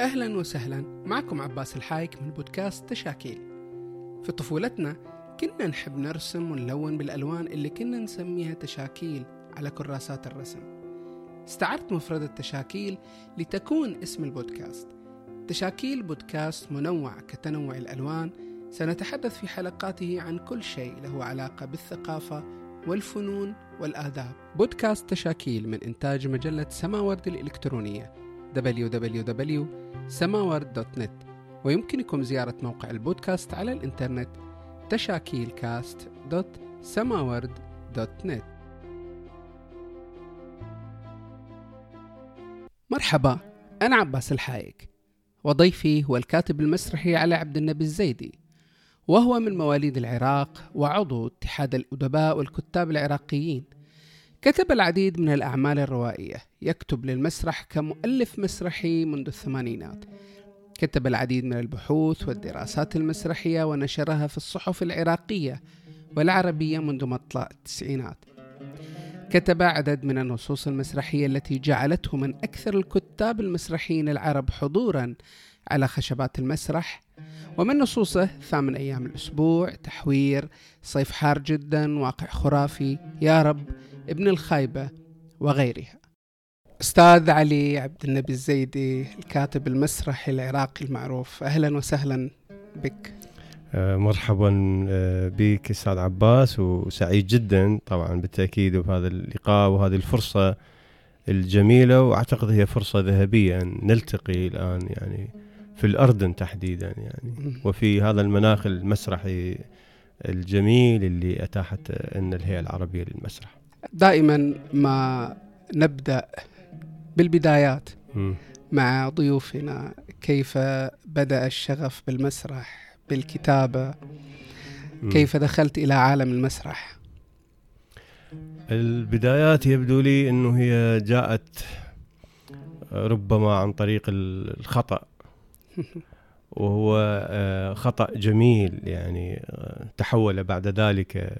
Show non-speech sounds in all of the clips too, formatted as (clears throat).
أهلا وسهلا. معكم عباس الحايك من بودكاست تشاكيل. في طفولتنا كنا نحب نرسم ونلون بالألوان اللي كنا نسميها تشاكيل على كراسات الرسم. استعرت مفردة تشاكيل لتكون اسم البودكاست. تشاكيل بودكاست منوع كتنوع الألوان. سنتحدث في حلقاته عن كل شيء له علاقة بالثقافة والفنون والآداب. بودكاست تشاكيل من إنتاج مجلة سماورد الإلكترونية. www.samaward.net ويمكنكم زيارة موقع البودكاست على الإنترنت تشاكيلكاست.samaward.net مرحبا أنا عباس الحايك وضيفي هو الكاتب المسرحي علي عبد النبي الزيدي وهو من مواليد العراق وعضو اتحاد الأدباء والكتاب العراقيين. كتب العديد من الأعمال الروائية. يكتب للمسرح كمؤلف مسرحي منذ الثمانينات. كتب العديد من البحوث والدراسات المسرحية ونشرها في الصحف العراقية والعربية منذ مطلع التسعينات. كتب عدد من النصوص المسرحية التي جعلته من أكثر الكتاب المسرحيين العرب حضورا على خشبات المسرح ومن نصوصه ثامن أيام الأسبوع تحوير صيف حار جدا واقع خرافي يا رب ابن الخايبة وغيرها. أستاذ علي عبد النبي الزيدي الكاتب المسرحي العراقي المعروف. أهلا وسهلا بك. آه، مرحبا آه، بك أستاذ عباس وسعيد جدا طبعا بالتأكيد بهذا اللقاء وهذه الفرصة الجميلة وأعتقد هي فرصة ذهبية أن نلتقي الآن يعني في الأردن تحديدا يعني. وفي هذا المناخ المسرحي الجميل اللي أتاحت أن الهيئة العربية للمسرح. دائما ما نبدأ بالبدايات. مع ضيوفنا كيف بدأ الشغف بالمسرح بالكتابة. كيف دخلت إلى عالم المسرح البدايات يبدو لي إنه هي جاءت ربما عن طريق الخطأ (laughs) وهو آه، خطأ جميل يعني آه، تحول بعد ذلك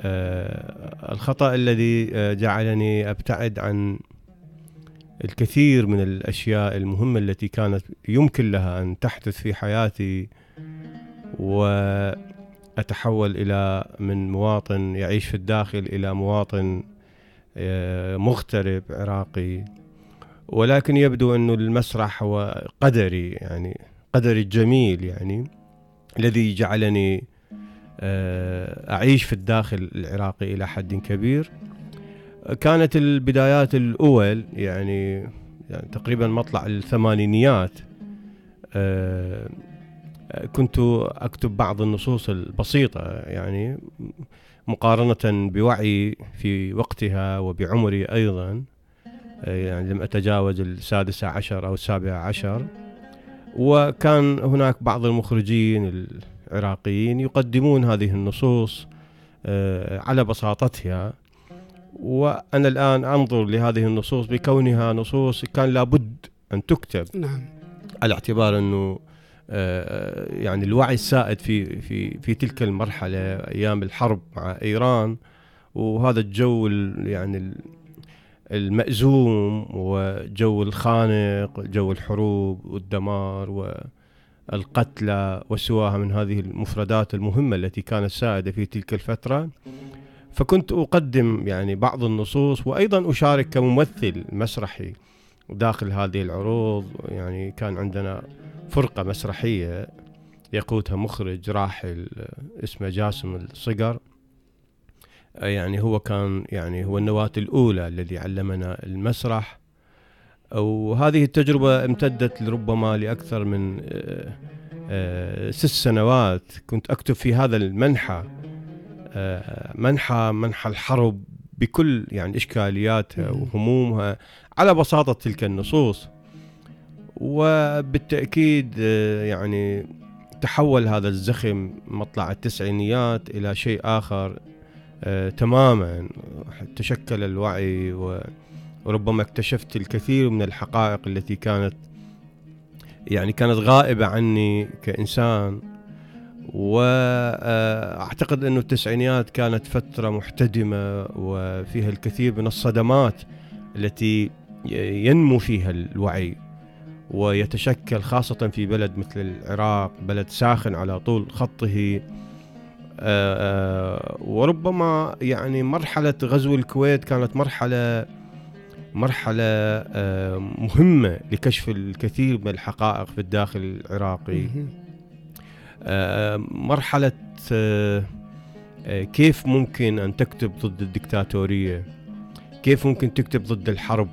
آه، الخطأ الذي آه، جعلني أبتعد عن الكثير من الأشياء المهمة التي كانت يمكن لها أن تحدث في حياتي وأتحول إلى من مواطن يعيش في الداخل إلى مواطن آه، مغترب عراقي. ولكن يبدو انه المسرح هو قدري يعني قدري الجميل يعني الذي جعلني آه، أعيش في الداخل العراقي إلى حد كبير. كانت البدايات الأول يعني, يعني تقريبا مطلع الثمانينيات آه، كنت أكتب بعض النصوص البسيطة يعني مقارنة بوعي في وقتها وبعمري أيضا آه، يعني لم أتجاوز السادسه عشر أو السابعه عشر. وكان هناك بعض المخرجين العراقيين يقدمون هذه النصوص آه، على بساطتها. وأنا الآن أنظر لهذه النصوص بكونها نصوص كان لابد أن تكتب. نعم. على اعتبار أنه آه، يعني الوعي السائد في في في تلك المرحلة أيام الحرب مع إيران. وهذا الجو ال- يعني ال- المأزوم وجو الخانق جو الحروب والدمار والقتلى وسواها من هذه المفردات المهمة التي كانت سائدة في تلك الفترة. فكنت أقدم يعني بعض النصوص وأيضا أشارك كممثل مسرحي داخل هذه العروض. يعني كان عندنا فرقة مسرحية يقودها مخرج راحل آه، اسمه جاسم الصقر. آه، يعني هو كان يعني هو النواة الأولى الذي علمنا المسرح. وهذه التجربة امتدت لربما لأكثر من آه، آه، ست سنوات. كنت أكتب في هذا المنحى آه، منحى منحى الحرب بكل يعني إشكالياتها. وهمومها على بساطة تلك النصوص. وبالتأكيد يعني تحول هذا الزخم مطلع التسعينيات إلى شيء آخر تماما. تشكل الوعي و- وربما اكتشفت الكثير من الحقائق التي كانت يعني كانت غائبة عني كإنسان. وأعتقد انه التسعينيات كانت فترة محتدمة وفيها الكثير من الصدمات التي ينمو فيها الوعي ويتشكل خاصة في بلد مثل العراق بلد ساخن على طول خطه. آه، وربما يعني مرحلة غزو الكويت كانت مرحلة مرحلة مهمة لكشف الكثير من الحقائق في الداخل العراقي. مرحلة كيف ممكن أن تكتب ضد الدكتاتورية؟ كيف ممكن تكتب ضد الحرب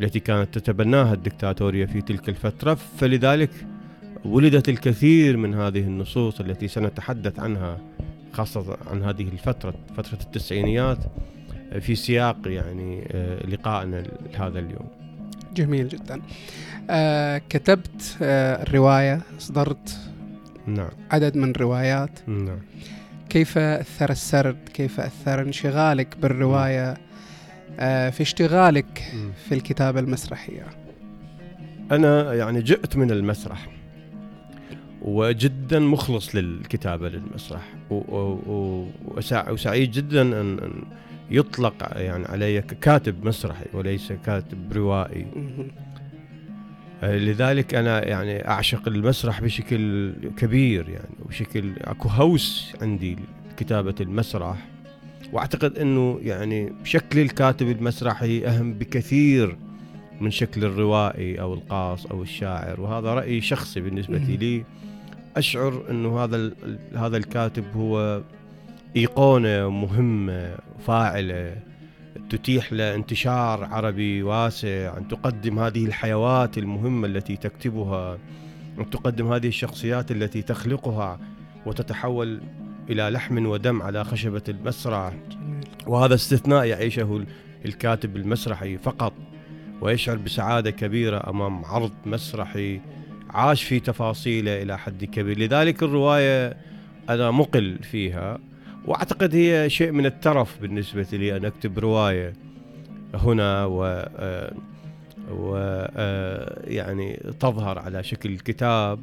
التي كانت تتبناها الدكتاتورية في تلك الفترة؟ فلذلك ولدت الكثير من هذه النصوص التي سنتحدث عنها خاصة عن هذه الفترة فترة التسعينيات. في سياق يعني آه، لقائنا هذا اليوم. جميل جدا. آه كتبت آه رواية أصدرت نعم. عدد من روايات نعم. كيف أثر السرد؟ كيف أثر انشغالك بالرواية؟ آه في اشتغالك في الكتابة المسرحية. أنا يعني جئت من المسرح وجدا مخلص للكتابة للمسرح وسعيد جدا أن يطلق يعني علي كاتب مسرحي وليس كاتب روائي. آه، لذلك أنا يعني أعشق المسرح بشكل كبير يعني وبشكل أكو هوس عندي كتابه المسرح. وأعتقد إنه يعني شكل الكاتب المسرحي أهم بكثير من شكل الروائي أو القاص أو الشاعر وهذا راي شخصي بالنسبة لي. أشعر إنه هذا هذا الكاتب هو إيقونة مهمة فاعله تتيح له انتشار عربي واسع أن تقدم هذه الحيوات المهمة التي تكتبها أن تقدم هذه الشخصيات التي تخلقها وتتحول إلى لحم ودم على خشبة المسرح وهذا استثناء يعيشه الكاتب المسرحي فقط ويشعر بسعادة كبيرة أمام عرض مسرحي عاش في تفاصيله إلى حد كبير. لذلك الرواية أنا مقل فيها. وأعتقد هي شيء من الترف بالنسبة لي أن أكتب رواية هنا و آه، و آه، يعني تظهر على شكل كتاب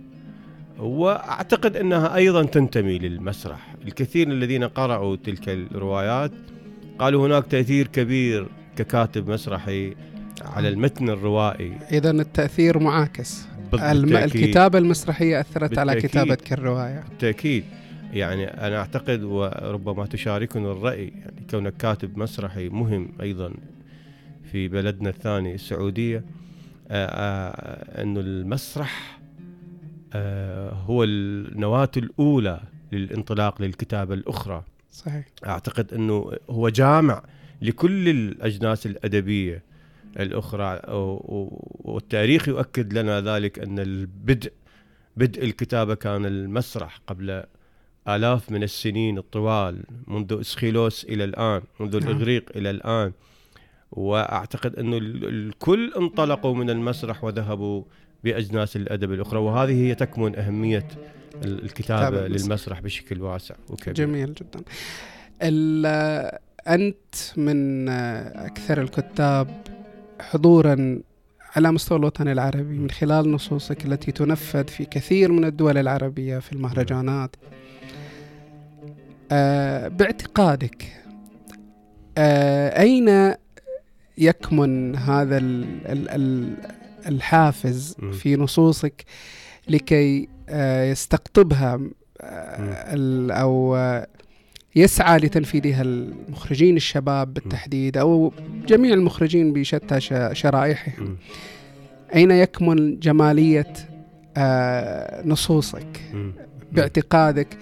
وأعتقد أنها أيضا تنتمي للمسرح. الكثير الذين قرأوا تلك الروايات قالوا هناك تأثير كبير ككاتب مسرحي على المتن الروائي. اذا التأثير معاكس. الم... الكتابة المسرحية أثرت بالتأكيد. على كتابتك الرواية. بالتأكيد. يعني أنا أعتقد وربما تشاركني الرأي يعني كونك كاتب مسرحي مهم أيضا في بلدنا الثاني السعودية آه، آه، أنه المسرح آه، هو النواة الأولى للانطلاق للكتابة الأخرى. صحيح. أعتقد أنه هو جامع لكل الأجناس الأدبية الأخرى والتاريخ يؤكد لنا ذلك أن البدء بدء الكتابة كان المسرح قبل آلاف من السنين الطوال منذ إسخيلوس إلى الآن منذ نعم. الإغريق إلى الآن. وأعتقد أنه الكل انطلقوا من المسرح وذهبوا بأجناس الأدب الأخرى. وهذه هي تكمن أهمية الكتابة للمسرح بشكل واسع وكبير. جميل جدا. أنت من أكثر الكتاب حضورا على مستوى الوطن العربي من خلال نصوصك التي تنفذ في كثير من الدول العربية في المهرجانات. آه باعتقادك آه أين يكمن هذا ال ال ال الحافز في نصوصك لكي آه يستقطبها آه أو آه يسعى لتنفيذها المخرجين الشباب بالتحديد أو جميع المخرجين بشتى شرائحهم. أين يكمن جمالية آه نصوصك باعتقادك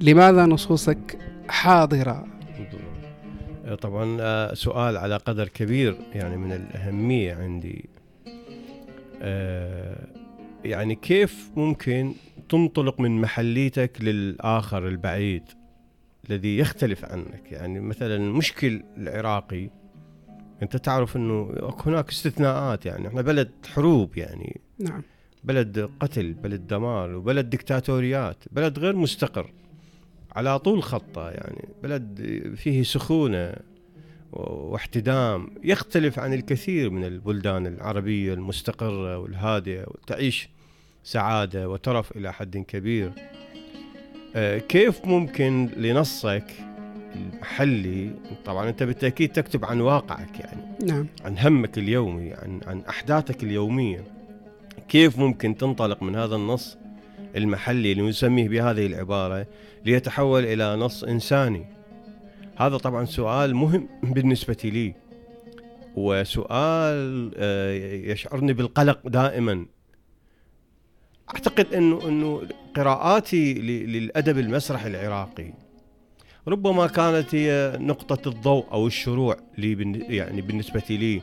لماذا نصوصك حاضرة؟ طبعا آه، سؤال على قدر كبير يعني من الأهمية عندي. آه، يعني كيف ممكن تنطلق من محليتك للآخر البعيد الذي يختلف عنك؟ يعني مثلا المشكل العراقي أنت تعرف إنه هناك استثناءات يعني إحنا بلد حروب يعني. نعم. بلد قتل بلد دمار وبلد دكتاتوريات بلد غير مستقر. على طول خطة يعني. بلد فيه سخونة واحتدام يختلف عن الكثير من البلدان العربية المستقرة والهادئة وتعيش سعادة وترف إلى حد كبير. آه، كيف ممكن لنصك المحلي؟ طبعا أنت بالتأكيد تكتب عن واقعك يعني نعم. عن همك اليومي عن عن أحداثك اليومية. كيف ممكن تنطلق من هذا النص المحلي اللي نسميه بهذه العبارة ليتحول إلى نص إنساني. هذا طبعا سؤال مهم بالنسبة لي وسؤال آه، يشعرني بالقلق دائما. أعتقد إنه إنه قراءاتي للأدب المسرحي العراقي ربما كانت هي نقطة الضوء أو الشروع لي يعني بالنسبة لي.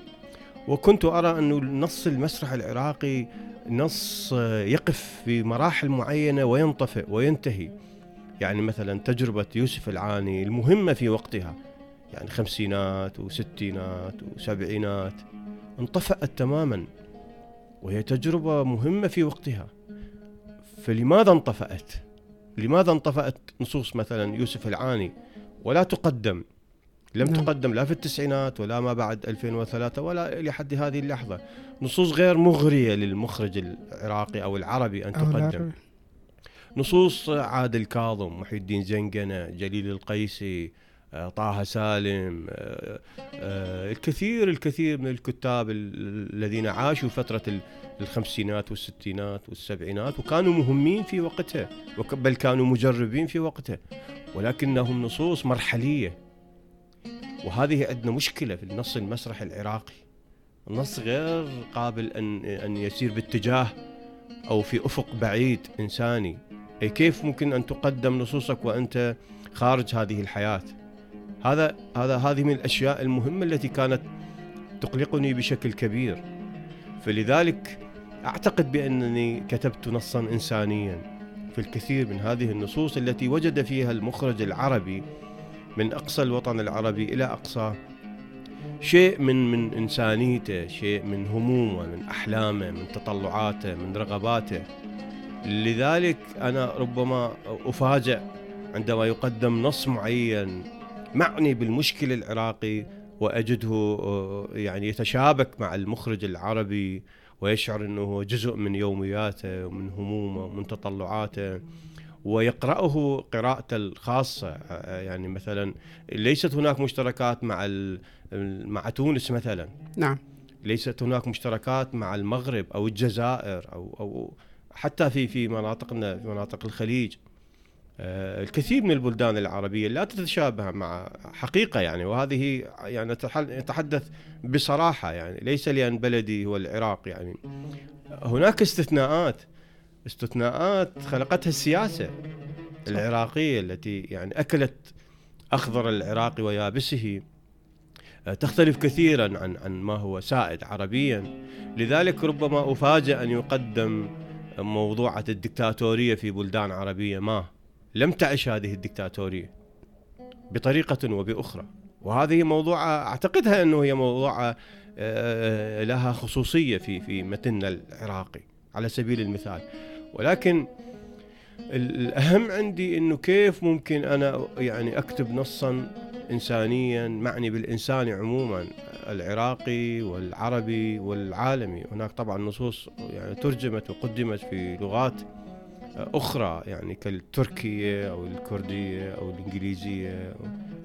وكنت أرى انه النص المسرح العراقي نص يقف في مراحل معينة وينطفئ وينتهي. يعني مثلا تجربة يوسف العاني المهمة في وقتها يعني خمسينات وستينات وسبعينات انطفأت تماما وهي تجربة مهمة في وقتها. فلماذا انطفأت؟ لماذا انطفأت نصوص مثلا يوسف العاني؟ ولا تقدم. لم نعم. تقدم لا في التسعينات ولا ما بعد 2003 ولا لحد هذه اللحظة. نصوص غير مغرية للمخرج العراقي أو العربي أن تقدم. نصوص عادل كاظم محي الدين زنقنة جليل القيسي آه، طه سالم آه، آه، الكثير الكثير من الكتاب الذين عاشوا فترة الخمسينات والستينات والسبعينات وكانوا مهمين في وقتها بل كانوا مجربين في وقتها ولكنهم نصوص مرحلية. وهذه عندنا مشكلة في النص المسرحي العراقي. النص غير قابل أن أن يسير باتجاه أو في أفق بعيد إنساني. كيف ممكن أن تقدم نصوصك وأنت خارج هذه الحياة؟ هذا هذا هذه من الأشياء المهمة التي كانت تقلقني بشكل كبير. فلذلك أعتقد بأنني كتبت نصا انسانيا في الكثير من هذه النصوص التي وجد فيها المخرج العربي من أقصى الوطن العربي إلى أقصى. شيء من من إنسانيته، شيء من همومه، من أحلامه، من تطلعاته، من رغباته. لذلك أنا ربما أفاجئ عندما يقدم نص معين معني بالمشكل العراقي وأجده آه، يعني يتشابك مع المخرج العربي ويشعر إنه هو جزء من يومياته ومن همومه ومن تطلعاته ويقرأه قراءته الخاصة. آه، يعني مثلا ليست هناك مشتركات مع مع تونس مثلا. نعم. ليست هناك مشتركات مع المغرب أو الجزائر أو أو حتى في في مناطقنا في مناطق الخليج. آه، الكثير من البلدان العربية لا تتشابه مع حقيقة يعني وهذه يعني نتحدث بصراحة يعني ليس لأن بلدي هو العراق يعني. هناك استثناءات استثناءات خلقتها السياسة العراقية التي يعني أكلت أخضر العراق ويابسه. آه، تختلف كثيرا عن عن ما هو سائد عربيا. لذلك ربما أفاجأ أن يقدم موضوعة الدكتاتورية في بلدان عربية. ما لم تعش هذه الدكتاتورية بطريقة وبأخرى. وهذه موضوع أعتقدها أنه هي موضوع آه، لها خصوصية في في متننا العراقي على سبيل المثال. ولكن الأهم عندي أنه كيف ممكن أنا يعني أكتب نصا إنسانيا معني بالإنسان عموما العراقي والعربي والعالمي. هناك طبعا نصوص يعني ترجمت وقدمت في لغات أخرى يعني كالتركية أو الكردية أو الإنجليزية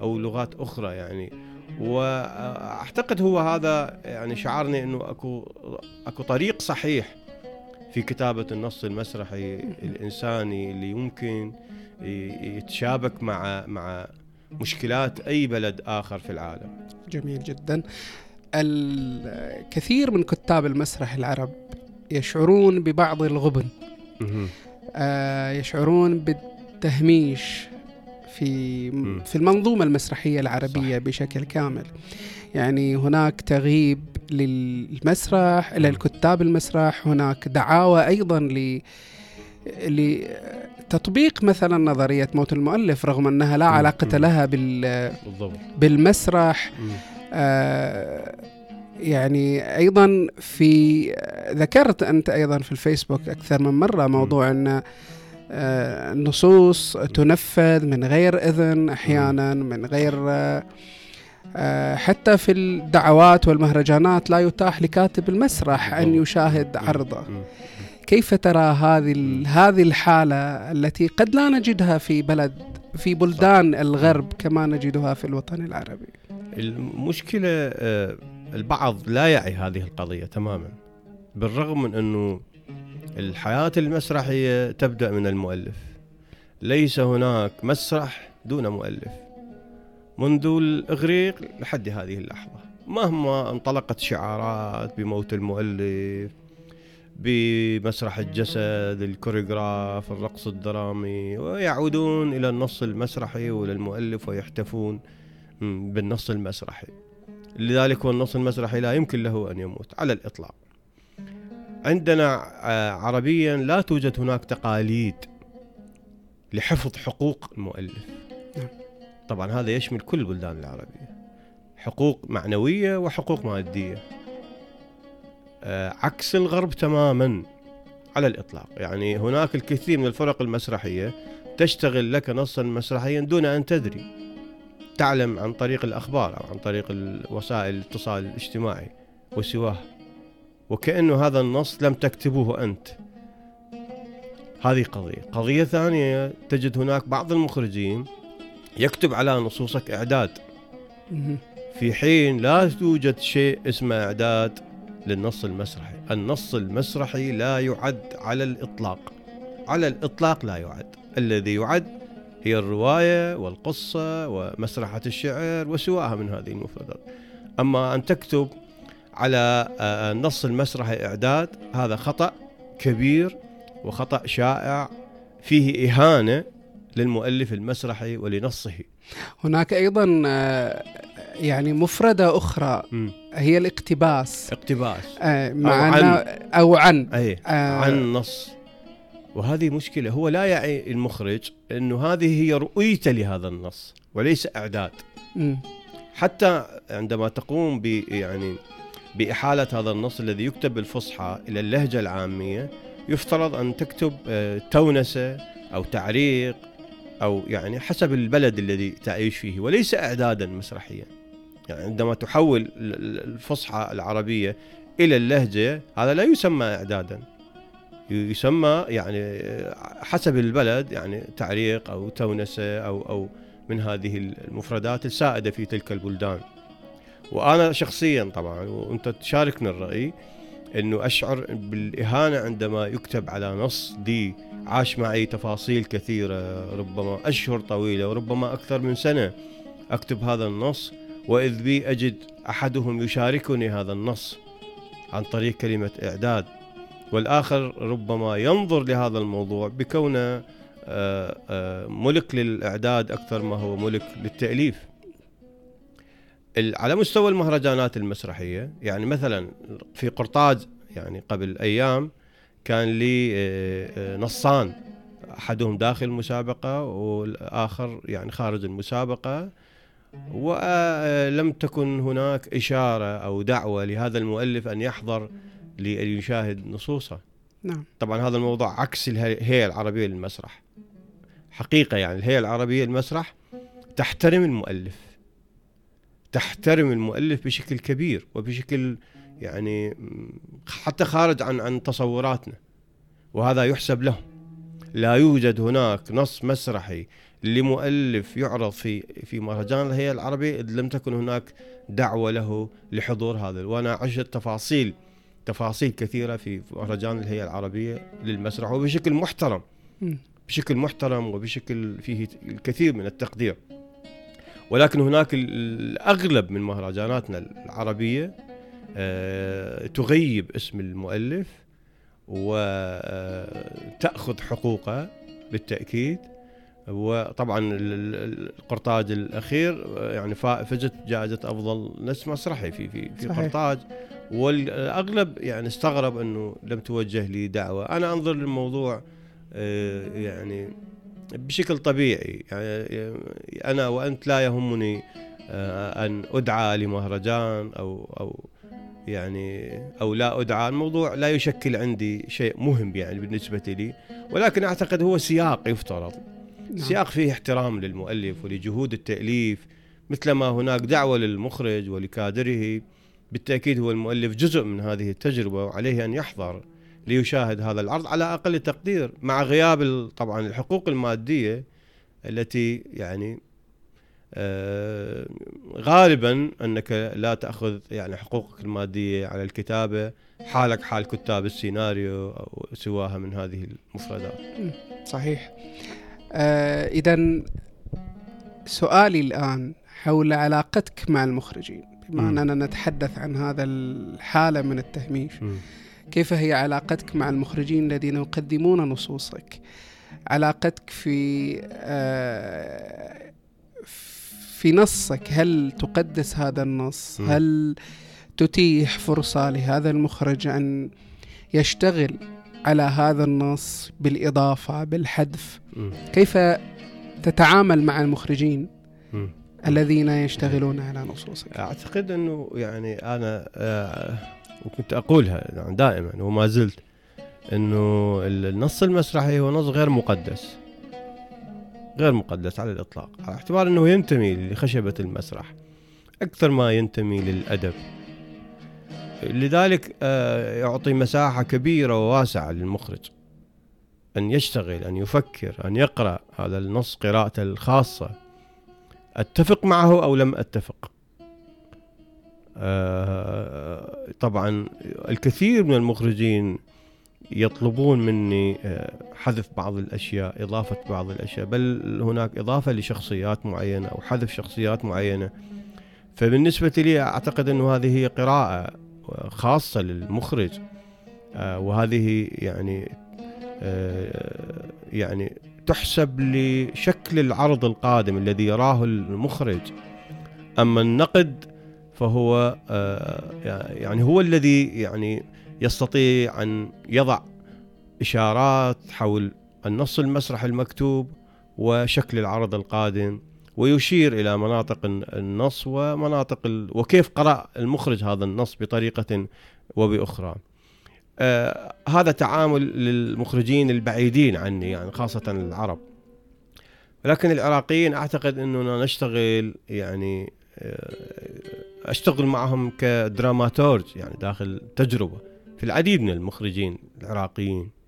أو لغات أخرى يعني. وأعتقد هو هذا يعني شعرني أنه أكو أكو طريق صحيح في كتابة النص المسرحي الإنساني اللي يمكن يتشابك مع مع مشكلات أي بلد آخر في العالم. جميل جدا. الكثير من كتاب المسرح العرب يشعرون ببعض الغبن. آه، يشعرون بالتهميش في في المنظومة المسرحية العربية صح. بشكل كامل. يعني هناك تغيب للمسرح للكتاب المسرح هناك دعاوى أيضا ل لتطبيق مثلا نظرية موت المؤلف رغم أنها لا علاقة لها بال بالمسرح. آه يعني أيضا في ذكرت أنت أيضا في الفيسبوك أكثر من مرة موضوع أن النصوص آه، تنفذ من غير إذن أحيانا من غير آه، حتى في الدعوات والمهرجانات لا يتاح لكاتب المسرح أن يشاهد عرضه. كيف ترى هذه هذه الحالة التي قد لا نجدها في بلد في بلدان الغرب كما نجدها في الوطن العربي؟ المشكلة آه، البعض لا يعي هذه القضية تماما بالرغم من أنه الحياة المسرحية تبدأ من المؤلف. ليس هناك مسرح دون مؤلف. منذ الإغريق لحد هذه اللحظة. مهما انطلقت شعارات بموت المؤلف بمسرح الجسد الكوريغراف الرقص الدرامي ويعودون إلى النص المسرحي وللمؤلف ويحتفون بالنص المسرحي. لذلك هو النص المسرحي لا يمكن له أن يموت على الإطلاق. عندنا آه، عربيا لا توجد هناك تقاليد لحفظ حقوق المؤلف. نعم. طبعا هذا يشمل كل البلدان العربية. حقوق معنوية وحقوق مادية. عكس الغرب تماما على الإطلاق. يعني هناك الكثير من الفرق المسرحية تشتغل لك نصا مسرحيا دون أن تدري تعلم عن طريق الأخبار أو عن طريق وسائل الاتصال الاجتماعي وسواه. وكأنه هذا النص لم تكتبه أنت. هذه قضية. قضية ثانية تجد هناك بعض المخرجين يكتب على نصوصك إعداد. في حين لا توجد شيء اسمه إعداد. للنص المسرحي. النص المسرحي لا يعد على الإطلاق. على الإطلاق لا يعد. الذي يعد هي الرواية والقصة ومسرحة الشعر وسواها من هذه المفردات. أما أن تكتب على النص المسرحي إعداد هذا خطأ كبير وخطأ شائع. فيه إهانة للمؤلف المسرحي ولنصه. هناك أيضا آه، يعني مفردة أخرى. م. هي الاقتباس. اقتباس. آه أو عن. أو عن. أي آه. عن نص. وهذه مشكلة. هو لا يعي المخرج أنه هذه هي رؤيته لهذا النص وليس إعداد. م. حتى عندما تقوم ب يعني بإحالة هذا النص الذي يكتب بالفصحى إلى اللهجة العامية يفترض أن تكتب آه، تونسة أو تعريق أو يعني حسب البلد الذي تعيش فيه وليس إعدادا مسرحيا. يعني عندما تحول الفصحى العربية إلى اللهجة هذا لا يسمى إعدادا. يسمى يعني حسب البلد يعني تعريق أو تونسة أو أو من هذه المفردات السائدة في تلك البلدان. وأنا شخصيا طبعا وأنت تشاركني الرأي أنه أشعر بالإهانة عندما يكتب على نص دي عاش معي تفاصيل كثيرة ربما أشهر طويلة وربما أكثر من سنة أكتب هذا النص. وإذ بي أجد أحدهم يشاركني هذا النص عن طريق كلمة إعداد. والآخر ربما ينظر لهذا الموضوع بكونه آه، آه، ملك للإعداد أكثر ما هو ملك للتأليف. على مستوى المهرجانات المسرحية يعني مثلا في قرطاج يعني قبل أيام كان لي آه، نصان أحدهم داخل المسابقة والآخر يعني خارج المسابقة. ولم تكن هناك إشارة أو دعوة لهذا المؤلف أن يحضر ليشاهد نصوصه. نعم. طبعا هذا الموضوع عكس الهيئة العربية للمسرح. حقيقة يعني الهيئة العربية للمسرح تحترم المؤلف. تحترم المؤلف بشكل كبير وبشكل يعني حتى خارج عن عن تصوراتنا. وهذا يحسب لهم. لا يوجد هناك نص مسرحي لمؤلف يعرض في في مهرجان الهيئة العربية إذ لم تكن هناك دعوة له لحضور هذا. وأنا عشت تفاصيل تفاصيل كثيرة في مهرجان الهيئة العربية للمسرح وبشكل محترم. بشكل محترم وبشكل فيه الكثير من التقدير. ولكن هناك الأغلب من مهرجاناتنا العربية آه، تغيب اسم المؤلف وتاخذ حقوقه بالتأكيد. وطبعا القرطاج الأخير يعني فزت جائزة أفضل نص مسرحي في في في صحيح. قرطاج. والأغلب يعني استغرب أنه لم توجه لي دعوة. أنا أنظر للموضوع آه، يعني بشكل طبيعي. يعني أنا وأنت لا يهمني آه، أن أدعى لمهرجان أو أو يعني أو لا أدعى. الموضوع لا يشكل عندي شيء مهم يعني بالنسبة لي. ولكن أعتقد هو سياق يفترض. سياق فيه احترام للمؤلف ولجهود التأليف مثلما هناك دعوة للمخرج ولكادره بالتأكيد هو المؤلف جزء من هذه التجربة وعليه أن يحضر ليشاهد هذا العرض على أقل تقدير مع غياب طبعا الحقوق المادية التي يعني آه، غالبا أنك لا تأخذ يعني حقوقك المادية على الكتابة حالك حال كتاب السيناريو أو سواها من هذه المفردات. صحيح. آه اذا سؤالي الآن حول علاقتك مع المخرجين بما أننا نتحدث عن هذا الحالة من التهميش. م. كيف هي علاقتك مع المخرجين الذين يقدمون نصوصك؟ علاقتك في آه في نصك هل تقدس هذا النص هل تتيح فرصة لهذا المخرج أن يشتغل على هذا النص بالإضافة بالحذف. كيف تتعامل مع المخرجين الذين يشتغلون على نصوصك أعتقد أنه يعني أنا آه، وكنت أقولها دائما وما زلت أنه النص المسرحي هو نص غير مقدس غير مقدس على الإطلاق على اعتبار أنه ينتمي لخشبة المسرح أكثر ما ينتمي للأدب. لذلك آه، يعطي مساحة كبيرة وواسعة للمخرج أن يشتغل أن يفكر أن يقرأ هذا النص قراءته الخاصة. أتفق معه أو لم أتفق؟ آه، طبعا الكثير من المخرجين يطلبون مني آه، حذف بعض الأشياء إضافة بعض الأشياء بل هناك إضافة لشخصيات معينة أو حذف شخصيات معينة. فبالنسبة لي أعتقد أنه هذه هي قراءة خاصة للمخرج آه، وهذه يعني آه، يعني تحسب لشكل العرض القادم الذي يراه المخرج. أما النقد فهو يعني هو الذي يعني يستطيع أن يضع إشارات حول النص المسرح المكتوب وشكل العرض القادم. ويشير إلى مناطق النص ومناطق ال... وكيف قرأ المخرج هذا النص بطريقة وبأخرى. آه هذا تعامل للمخرجين البعيدين عني يعني خاصة العرب. لكن العراقيين أعتقد أننا نشتغل يعني آه أشتغل معهم كدراماتورج يعني داخل تجربة في العديد من المخرجين العراقيين.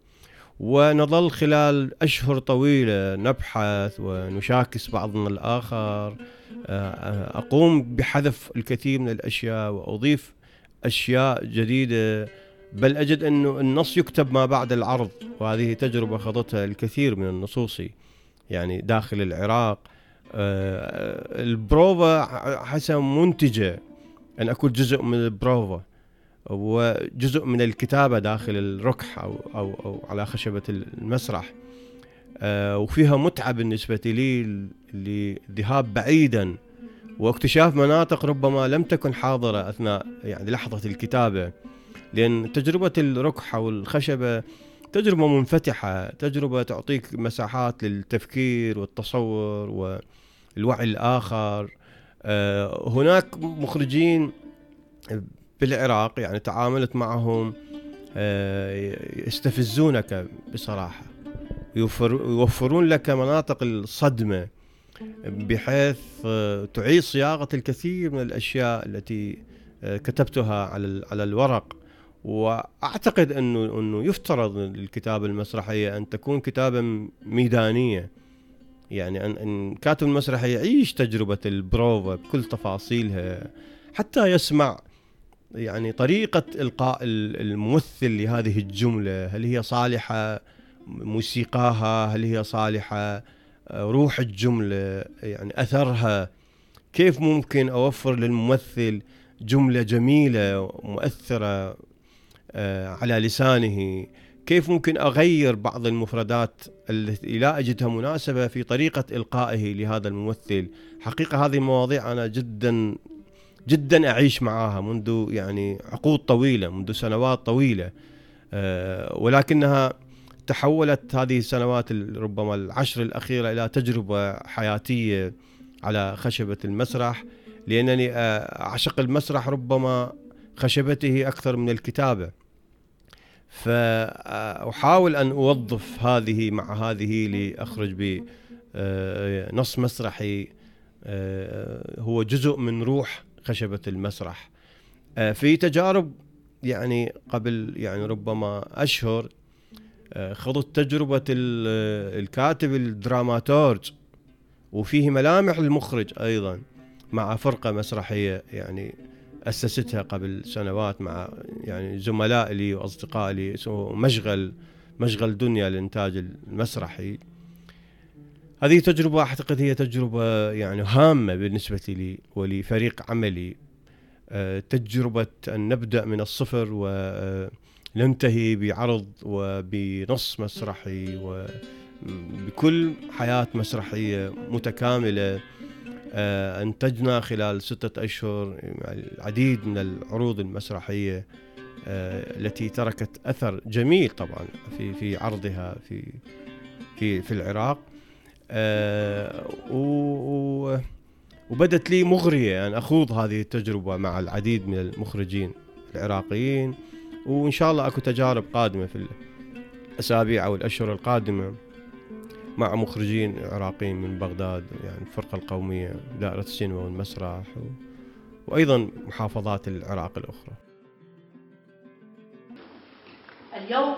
ونظل خلال أشهر طويلة نبحث ونشاكس بعضنا الآخر. آه، أقوم بحذف الكثير من الأشياء وأضيف أشياء جديدة بل أجد أنه النص يكتب ما بعد العرض وهذه تجربة خضتها الكثير من النصوصي يعني داخل العراق. آه، البروفا حسب منتجة أن أكون جزء من البروفا. وجزء من الكتابة داخل الركح أو, أو, أو على خشبة المسرح. آه، وفيها متعة بالنسبة لي للذهاب بعيدا واكتشاف مناطق ربما لم تكن حاضرة أثناء يعني لحظة الكتابة. لأن تجربة الركح أو الخشبة تجربة منفتحة تجربة تعطيك مساحات للتفكير والتصور والوعي الآخر. آه، هناك مخرجين بالعراق يعني تعاملت معهم آه، يستفزونك بصراحة. يوفرون لك مناطق الصدمة بحيث آه، تعيد صياغة الكثير من الأشياء التي آه، كتبتها على على الورق. وأعتقد إنه إنه يفترض الكتابه المسرحية أن تكون كتابه ميدانية. يعني أن كاتب المسرحي يعيش تجربة البروفا بكل تفاصيلها حتى يسمع يعني طريقة إلقاء الممثل لهذه الجملة هل هي صالحة موسيقاها؟ هل هي صالحة؟ روح الجملة يعني أثرها. كيف ممكن أوفر للممثل جملة جميلة مؤثرة آه، على لسانه؟ كيف ممكن أغير بعض المفردات التي لا أجدها مناسبة في طريقة إلقائه لهذا الممثل؟ حقيقة هذه المواضيع أنا جدا جدا أعيش معاها منذ يعني عقود طويلة منذ سنوات طويلة. أه ولكنها تحولت هذه السنوات ربما العشر الأخيرة إلى تجربة حياتية على خشبة المسرح لأنني آه، أعشق المسرح ربما خشبته أكثر من الكتابة. فاحاول أن أوظف هذه مع هذه لأخرج بنص آه، مسرحي آه، هو جزء من روح خشبة المسرح. آه، في تجارب يعني قبل يعني ربما أشهر آه، خضت تجربة الكاتب الدراماتورج وفيه ملامح المخرج أيضا مع فرقة مسرحية يعني أسستها قبل سنوات مع يعني زملاء لي لي اسمه مشغل مشغل دنيا للانتاج المسرحي. هذه تجربة أعتقد هي تجربة يعني هامة بالنسبة لي ولفريق عملي. آه، تجربة أن نبدأ من الصفر وننتهي بعرض وبنص مسرحي وبكل حياة مسرحية متكاملة. آه، أنتجنا خلال ستة أشهر العديد من العروض المسرحية آه، التي تركت أثر جميل طبعا في في عرضها في في في العراق. و وبدت لي مغرية أن أخوض هذه التجربة مع العديد من المخرجين العراقيين وإن شاء الله أكو تجارب قادمة في الأسابيع أو الأشهر القادمة مع مخرجين عراقيين من بغداد يعني الفرقة القومية دائرة السينما والمسرح و... وأيضا محافظات العراق الأخرى. اليوم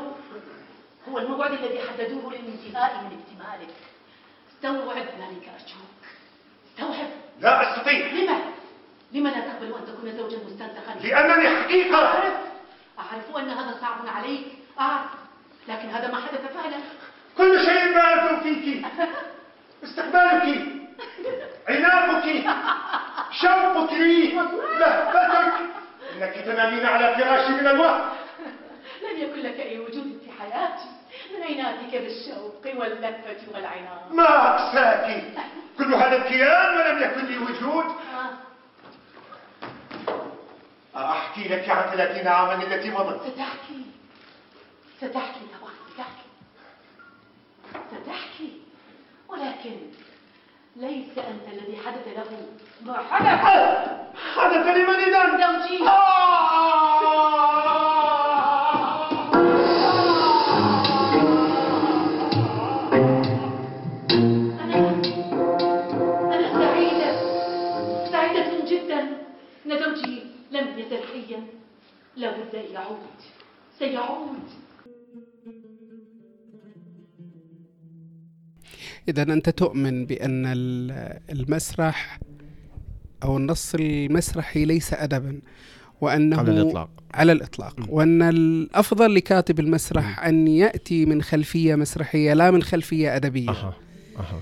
هو الموعد الذي حددوه للانتهاء من اكتمالك استوعب ذلك أرجوك. استوعب لا أستطيع. لما؟ لما لا تقبل أن تكون زوجا مستنسخا؟ لأنني حقيقة. أعرف. أعرف أن هذا صعب عليك. أعرف. لكن هذا ما حدث فعلا. كل شيء بارد فيك. (laughs) استقبالك. عناقك. شوقك. لي لهفتك إنك تنامين على فراشي من الوهم لم يكن لك أي وجود في حياتي. من عناتك بالشوق واللهفه والعناق ما أقساك؟ كل هذا الكيان ولم يكن لي وجود. أحكي لك عن ثلاثين عاما التي مضت. ستحكي. ستحكي طبعا ستحكي. ستحكي. ولكن ليس أنت الذي حدث له ما حدث. حدث لمن إذا زوجي. أنا حيا لابد يعود سيعود. إذا أنت تؤمن بأن ال- المسرح أو النص المسرحي ليس أدبا وأنه على الإطلاق. على الإطلاق. وأن الأفضل لكاتب المسرح أن يأتي من خلفية مسرحية لا من خلفية أدبية. أها أها.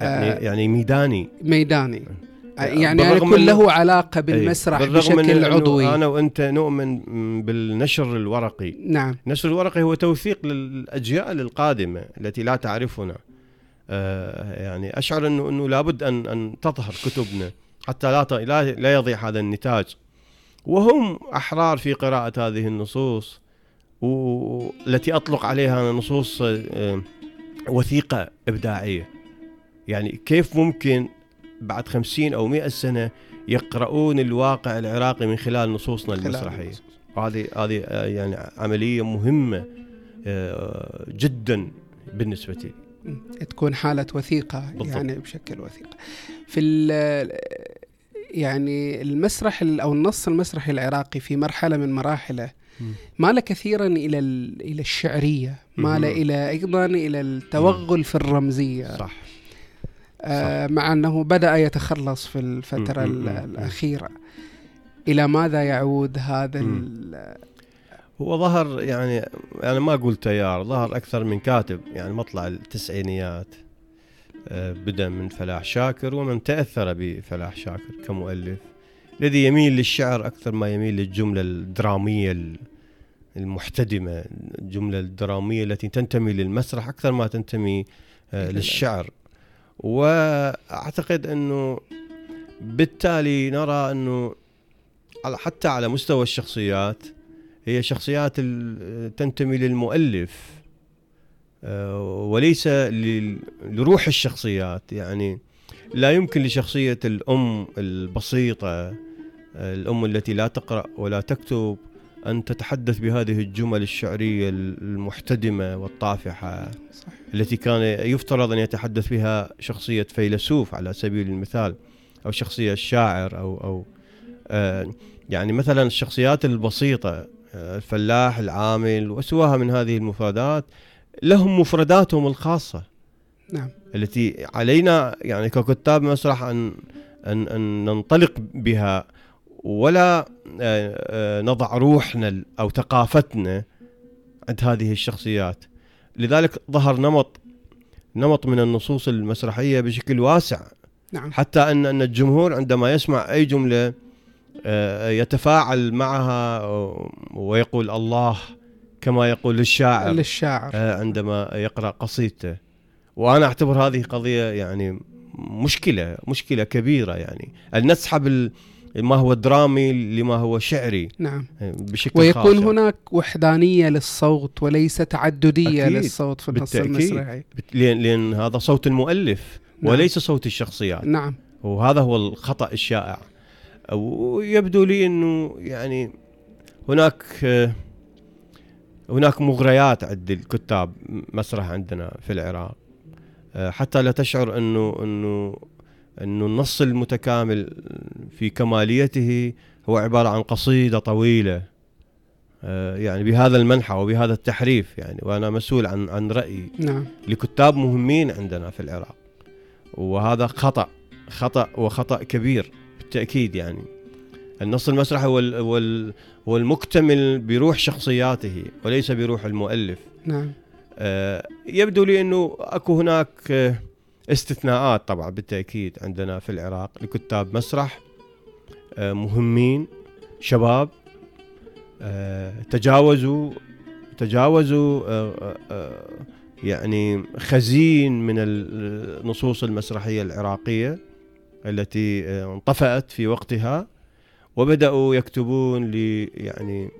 يعني, يعني ميداني. ميداني. آه، يعني بالرغم يكون إنه- له علاقة أي، بالمسرح بشكل عضوي أنا وأنت نؤمن بالنشر الورقي. نعم. النشر الورقي هو توثيق للأجيال القادمة التي لا تعرفنا. آه، يعني أشعر أنه أنه لابد أن أن تظهر كتبنا حتى لا ت- لا لا يضيع هذا النتاج. وهم أحرار في قراءة هذه النصوص والتي أطلق عليها نصوص آه، وثيقة إبداعية. يعني كيف ممكن بعد خمسين أو مئة سنة يقرؤون الواقع العراقي من خلال نصوصنا خلال المسرحية. هذه هذه آه، يعني عملية مهمة آه، جدا بالنسبة لي تكون حالة وثيقة بالضبط. يعني بشكل وثيقة في ال- يعني المسرح ال- أو النص المسرحي العراقي في مرحلة من مراحله. مال كثيرا إلى ال- إلى الشعرية مال مهم. إلى أيضا إلى التوغل في الرمزية صح آه مع أنه بدأ يتخلص في الفترة. الأخيرة. إلى ماذا يعود هذا هو ظهر يعني أنا ما أقول تيار ظهر أكثر من كاتب يعني مطلع التسعينيات آه، بدأ من فلاح شاكر ومن تأثر بفلاح شاكر كمؤلف الذي يميل للشعر أكثر ما يميل للجملة الدرامية ال- المحتدمة الجملة الدرامية التي تنتمي للمسرح أكثر ما تنتمي آه، للشعر. وأعتقد إنه بالتالي نرى إنه حتى على مستوى الشخصيات هي شخصيات تنتمي للمؤلف آه، وليس لروح الشخصيات. يعني لا يمكن لشخصية الأم البسيطة آه، الأم التي لا تقرأ ولا تكتب أن تتحدث بهذه الجمل الشعرية المحتدمة والطافحة صح. التي كان يفترض أن يتحدث بها شخصية فيلسوف على سبيل المثال أو شخصية الشاعر أو أو آه، يعني مثلا الشخصيات البسيطة آه، الفلاح العامل وسواها من هذه المفردات لهم مفرداتهم الخاصة نعم التي علينا يعني ككتاب مسرح أن أن أن ننطلق بها ولا آه، آه، نضع روحنا أو ثقافتنا عند هذه الشخصيات. لذلك ظهر نمط نمط من النصوص المسرحية بشكل واسع. نعم. حتى أن أن الجمهور عندما يسمع أي جملة آه، يتفاعل معها ويقول الله كما يقول الشاعر للشاعر. عندما يقرأ قصيدته. وأنا أعتبر هذه قضية يعني مشكلة مشكلة كبيرة يعني. ان نسحب ما هو درامي لما هو شعري. نعم. آه، بشكل ويكون خاص يعني. هناك وحدانية للصوت وليس تعددية أكيد، للصوت في النص. المسرحي. لأن لأن هذا صوت المؤلف نعم. وليس صوت الشخصيات. نعم. وهذا هو الخطأ الشائع. ويبدو لي إنه يعني هناك هناك مغريات عند الكتاب مسرح عندنا في العراق. حتى لا تشعر انه إنه أنه النص المتكامل في كماليته هو عبارة عن قصيدة طويلة. آه، يعني بهذا المنحى وبهذا التحريف يعني وأنا مسؤول عن عن رأيي. نعم. لكتاب مهمين عندنا في العراق وهذا خطأ خطأ وخطأ كبير بالتأكيد يعني. النص المسرحي هو ال- هو ال- هو المكتمل بروح شخصياته وليس بروح المؤلف. نعم. آه، يبدو لي إنه أكو هناك آه، استثناءات طبعا بالتأكيد عندنا في العراق لكتاب مسرح آه، مهمين شباب آه، تجاوزوا تجاوزوا آه، يعني خزين من النصوص المسرحية العراقية التي انطفأت في وقتها وبدأوا يكتبون ل يعني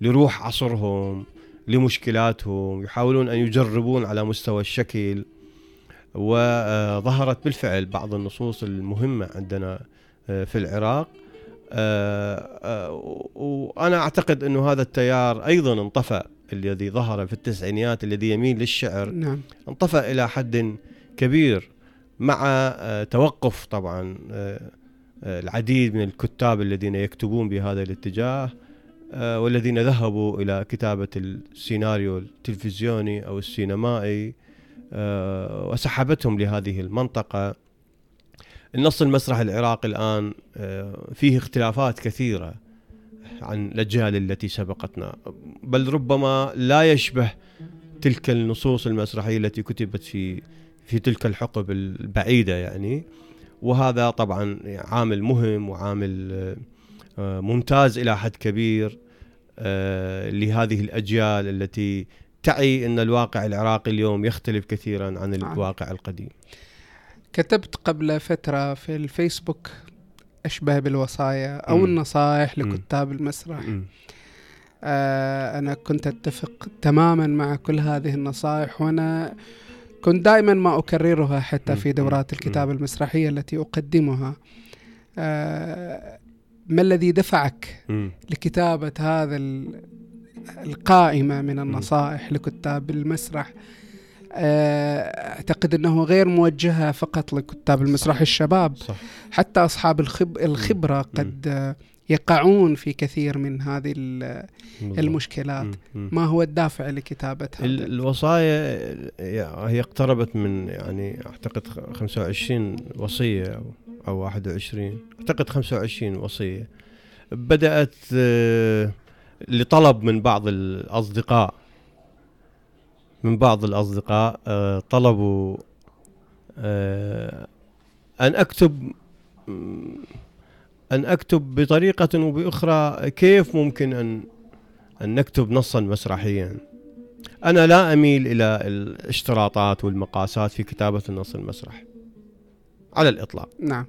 لروح عصرهم لمشكلاتهم يحاولون أن يجربون على مستوى الشكل. وظهرت بالفعل بعض النصوص المهمة عندنا آه، في العراق. آه، آه، وأنا أعتقد إنه هذا التيار أيضا انطفأ الذي ظهر في التسعينيات الذي يميل للشعر. نعم. انطفأ إلى حد كبير مع توقف طبعا العديد من الكتاب الذين يكتبون بهذا الاتجاه والذين ذهبوا إلى كتابة السيناريو التلفزيوني أو السينمائي. وسحبتهم لهذه المنطقة. النص المسرح العراقي الآن آه، فيه اختلافات كثيرة عن الأجيال التي سبقتنا. بل ربما لا يشبه تلك النصوص المسرحية التي كتبت في في تلك الحقب البعيدة يعني. وهذا طبعا عامل مهم وعامل آه، آه، ممتاز إلى حد كبير آه، لهذه الأجيال التي تعي إن الواقع العراقي اليوم يختلف كثيرا عن نعم. الواقع القديم. كتبت قبل فترة في الفيسبوك أشبه بالوصايا أو مم. النصائح. لكتاب المسرح مم. آه أنا كنت أتفق تماما مع كل هذه النصائح وأنا كنت دائما ما أكررها حتى. في دورات. الكتابة المسرحية التي أقدمها آه ما الذي دفعك. لكتابة هذا القائمة من النصائح لكتاب المسرح. آه، أعتقد أنه غير موجهة فقط لكتاب المسرح الشباب. صح حتى أصحاب الخب الخبرة قد يقعون في كثير من هذه. المشكلات. ما هو الدافع ال- الوصايا هي اقتربت من يعني أعتقد خ- 25 وصية أو أو 21 أعتقد 25 وصية. بدأت آه، لطلب من بعض الأصدقاء من بعض الأصدقاء آه، طلبوا آه، أن أكتب أن أكتب بطريقة وباخرى كيف ممكن أن أن نكتب نصا مسرحيا. أنا لا أميل إلى الاشتراطات والمقاسات في كتابة النص المسرح على الإطلاق. نعم.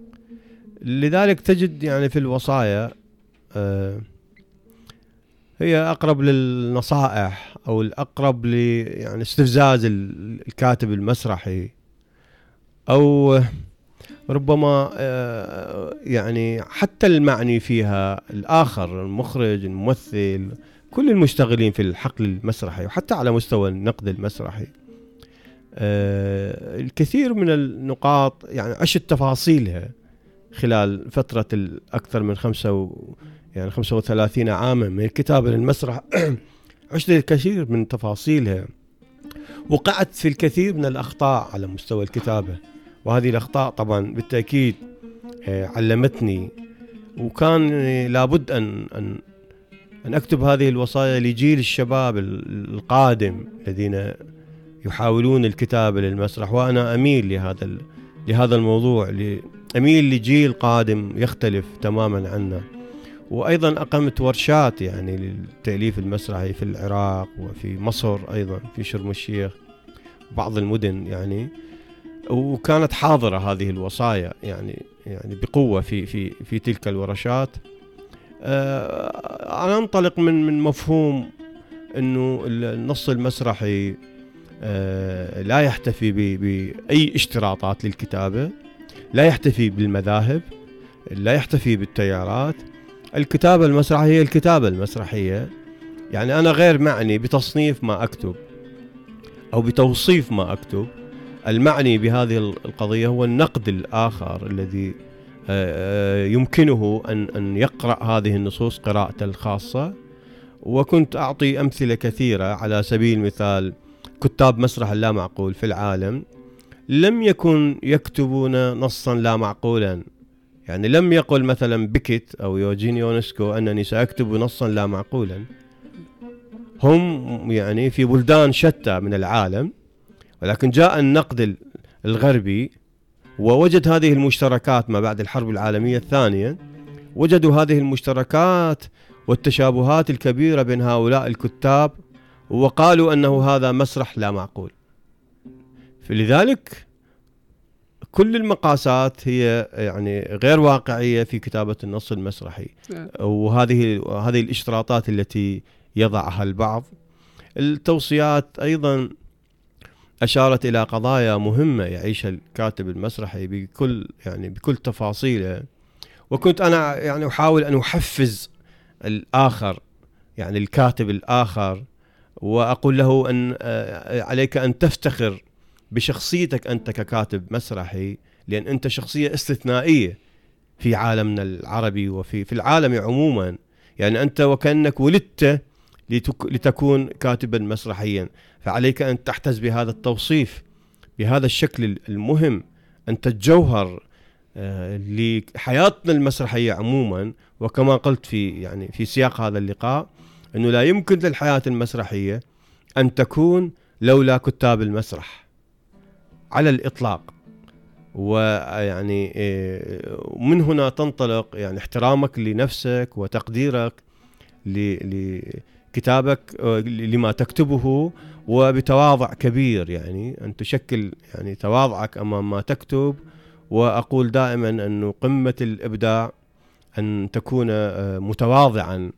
لذلك تجد يعني في الوصايا آه، هي أقرب للنصائح أو الأقرب ل يعني استفزاز ال- الكاتب المسرحي. أو ربما آه، يعني حتى المعني فيها الآخر المخرج الممثل كل المشتغلين في الحقل المسرحي وحتى على مستوى النقد المسرحي. آه، الكثير من النقاط يعني عشت تفاصيلها خلال فترة الأكثر من خمسة يعني 35 عاما من الكتابة للمسرح (clears throat) عشت الكثير من تفاصيلها. وقعت في الكثير من الأخطاء على مستوى الكتابة وهذه الأخطاء طبعا بالتأكيد آه، علمتني. وكان آه، لابد أن أن أن أكتب هذه الوصايا لجيل الشباب القادم الذين يحاولون الكتابة للمسرح. وأنا أميل لهذا لهذا الموضوع أميل لجيل قادم يختلف تماما عنا. وأيضا أقمت ورشات يعني للتأليف المسرحي في العراق وفي مصر أيضا في شرم الشيخ بعض المدن يعني. وكانت حاضرة هذه الوصايا يعني يعني بقوة في في في تلك الورشات. آه، أنا أنطلق من من مفهوم أنه النص المسرحي آه، لا يحتفي بأي اشتراطات للكتابة لا يحتفي بالمذاهب لا يحتفي بالتيارات الكتابة المسرحية الكتابة المسرحية يعني أنا غير معني بتصنيف ما أكتب أو بتوصيف ما أكتب. المعني بهذه القضية هو النقد الآخر الذي آه، آه، يمكنه أن أن يقرأ هذه النصوص قراءته الخاصة. وكنت أعطي أمثلة كثيرة على سبيل المثال كتاب مسرح اللامعقول في العالم. لم يكن يكتبون نصا لا معقولا. يعني لم يقل مثلا بيكيت أو يوجين يونسكو أنني سأكتب نصا لا معقولا. هم يعني في بلدان شتى من العالم ولكن جاء النقد الغربي ووجد هذه المشتركات ما بعد الحرب العالمية الثانية وجدوا هذه المشتركات والتشابهات الكبيرة بين هؤلاء الكتاب وقالوا أنه هذا مسرح لا معقول. فلذلك كل المقاسات هي يعني غير واقعية في كتابة النص المسرحي. نعم. وهذه هذه الاشتراطات التي يضعها البعض. التوصيات أيضا أشارت إلى قضايا مهمة يعيشها الكاتب المسرحي بكل يعني بكل تفاصيله. وكنت أنا يعني أحاول أن أحفز الآخر يعني الكاتب الآخر وأقول له أن آه، عليك أن تفتخر بشخصيتك أنت ككاتب مسرحي لأن أنت شخصية استثنائية في عالمنا العربي وفي في العالم عموما. يعني أنت وكأنك ولدت لتكون كاتبا مسرحيا. فعليك أن تحتز بهذا التوصيف بهذا الشكل المهم أنت الجوهر آه، لحياتنا المسرحية عموما. وكما قلت في يعني في سياق هذا اللقاء أنه لا يمكن للحياة المسرحية أن تكون لولا كتاب المسرح. على الإطلاق. ويعني آه، من هنا تنطلق يعني احترامك لنفسك وتقديرك لكتابك آه، لما تكتبه وبتواضع كبير يعني. أن تشكل يعني تواضعك أمام ما تكتب. وأقول دائما أنه قمة الإبداع أن تكون آه، متواضعا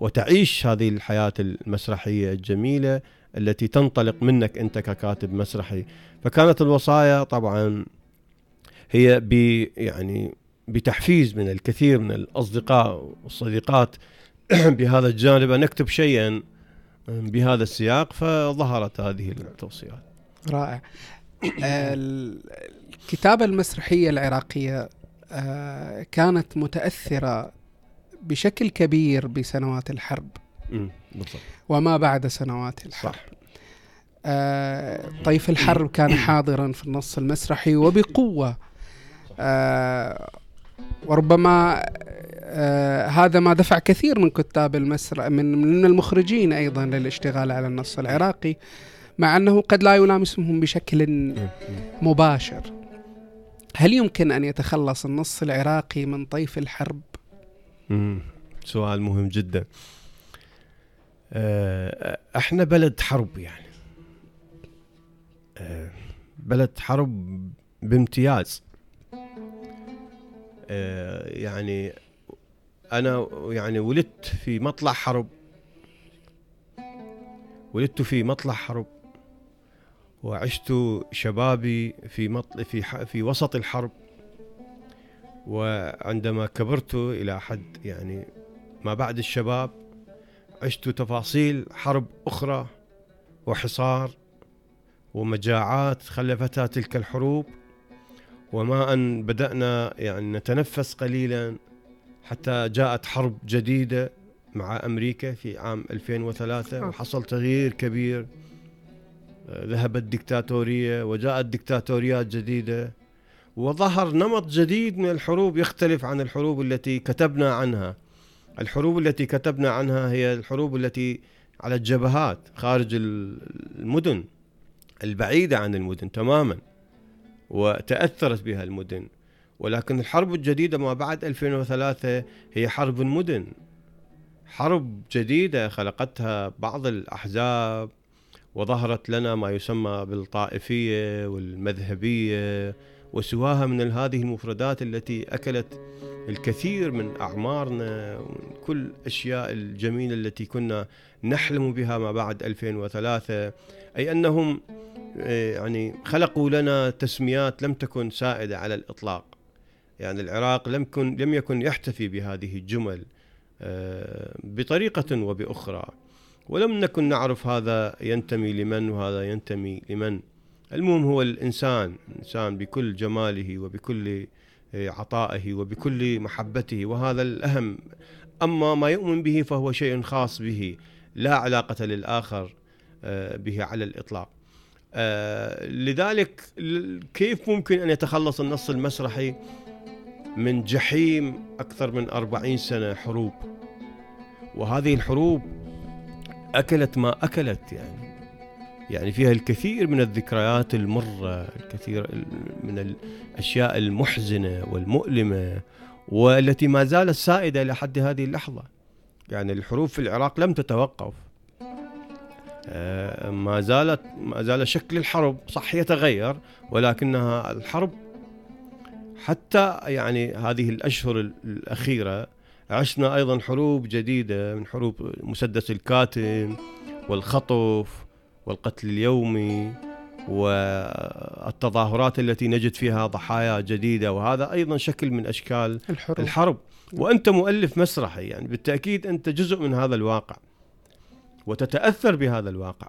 وتعيش هذه الحياة المسرحية الجميلة. التي تنطلق منك أنت ككاتب مسرحي. فكانت الوصايا طبعا هي ب يعني بتحفيز من الكثير من الأصدقاء والصديقات (clears throat) بهذا الجانب. ان نكتب شيئا بهذا السياق فظهرت هذه التوصيات. رائع. الكتابة المسرحية العراقية آه، كانت متأثرة بشكل كبير بسنوات الحرب. بالضبط. وما بعد سنوات الحرب. صح. آه طيف الحرب كان حاضرا في النص المسرحي وبقوة. آه وربما آه هذا ما دفع كثير من كتاب المسرح من من المخرجين أيضا للاشتغال على النص العراقي مع أنه قد لا يلامسهم بشكل مباشر. هل يمكن أن يتخلص النص العراقي من طيف الحرب؟ سؤال مهم جدا. إحنا بلد حرب يعني. آه، بلد حرب بامتياز. آه، يعني أنا يعني ولدت في مطلع حرب. ولدت في مطلع حرب. وعشت شبابي في مطل في في وسط الحرب. وعندما كبرت إلى حد يعني ما بعد الشباب عشت تفاصيل حرب أخرى وحصار ومجاعات خلفتها تلك الحروب. وما أن بدأنا يعني نتنفس قليلا حتى جاءت حرب جديدة مع أمريكا في عام 2003 آه. وحصل تغيير كبير. ذهبت الدكتاتورية وجاءت دكتاتوريات جديدة. وظهر نمط جديد من الحروب يختلف عن الحروب التي كتبنا عنها. الحروب التي كتبنا عنها هي الحروب التي على الجبهات خارج المدن البعيدة عن المدن تماما وتأثرت بها المدن. ولكن الحرب الجديدة ما بعد 2003 هي حرب المدن. حرب جديدة خلقتها بعض الأحزاب وظهرت لنا ما يسمى بالطائفية والمذهبية وسواها من هذه المفردات التي أكلت الكثير من أعمارنا وكل الأشياء الجميلة التي كنا نحلم بها ما بعد 2003 أي أنهم آه، يعني خلقوا لنا تسميات لم تكن سائدة على الإطلاق. يعني العراق لم يكن لم يكن يحتفي بهذه الجمل آه، بطريقة وبأخرى. ولم نكن نعرف هذا ينتمي لمن وهذا ينتمي لمن. المهم هو الإنسان إنسان بكل جماله وبكل آه، عطائه وبكل محبته وهذا الأهم. أما ما يؤمن به فهو شيء خاص به لا علاقة للآخر آه، به على الإطلاق. لذلك كيف ممكن أن يتخلص النص المسرحي من جحيم أكثر من أربعين سنة حروب؟ وهذه الحروب أكلت ما أكلت يعني. يعني فيها الكثير من الذكريات المرة الكثير من الأشياء المحزنة والمؤلمة والتي ما زالت سائدة لحد هذه اللحظة. يعني الحروب في العراق لم تتوقف. آه، ما زالت ما زال شكل الحرب صح يتغير ولكنها الحرب حتى يعني هذه الأشهر الأخيرة عشنا أيضا حروب جديدة من حروب مسدس الكاتم والخطف والقتل اليومي والتظاهرات التي نجد فيها ضحايا جديدة وهذا أيضا شكل من أشكال الحروب, الحرب. وأنت مؤلف مسرحي يعني بالتأكيد أنت جزء من هذا الواقع وتتأثر بهذا الواقع.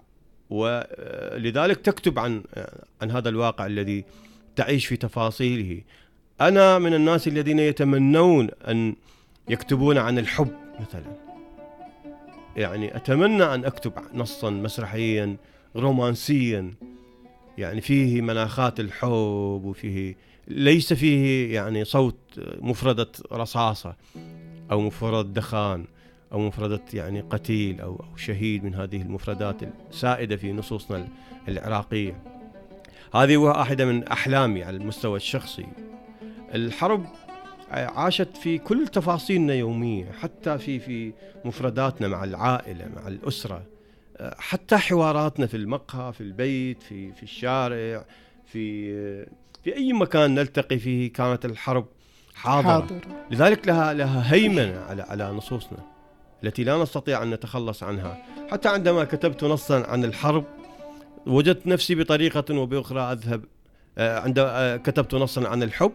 ولذلك تكتب عن عن هذا الواقع الذي تعيش في تفاصيله. أنا من الناس الذين يتمنون أن يكتبون عن الحب مثلا. يعني أتمنى أن أكتب نصا مسرحيا رومانسيا. يعني فيه مناخات الحب وفيه ليس فيه يعني صوت مفردة رصاصة أو مفردة دخان أو مفردة يعني قتيل أو أو شهيد من هذه المفردات السائدة في نصوصنا العراقية. هذه واحدة من أحلامي على المستوى الشخصي. الحرب عاشت في كل تفاصيلنا يومية حتى في في مفرداتنا مع العائلة مع الأسرة حتى حواراتنا في المقهى في البيت في في الشارع في في أي مكان نلتقي فيه كانت الحرب حاضرة. حاضر. لذلك لها لها هيمنة على على نصوصنا التي لا نستطيع أن نتخلص عنها. حتى عندما كتبت نصا عن الحرب وجدت نفسي بطريقة وبأخرى أذهب آه، عندما كتبت نصا عن الحب.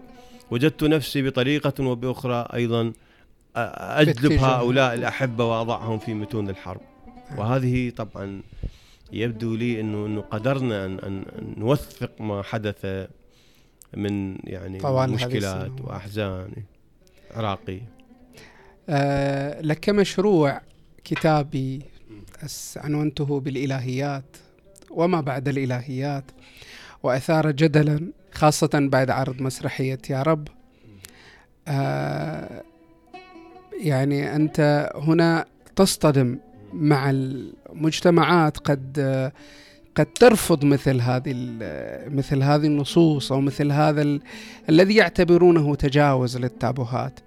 وجدت نفسي بطريقة وبأخرى أيضا أجلب هؤلاء الأحبة وأضعهم في متون الحرب. وهذه طبعا يبدو لي أنه, إنه قدرنا أن, أن نوثق ما حدث من يعني طوال مشكلات وأحزان عراقية أه لك مشروع كتابي عنونته بالإلهيات وما بعد الإلهيات. وأثار جدلا خاصة بعد عرض مسرحية يا رب آه يعني أنت هنا تصطدم مع المجتمعات قد قد ترفض مثل هذه مثل هذه النصوص أو مثل هذا ال... الذي يعتبرونه تجاوز للتابوهات.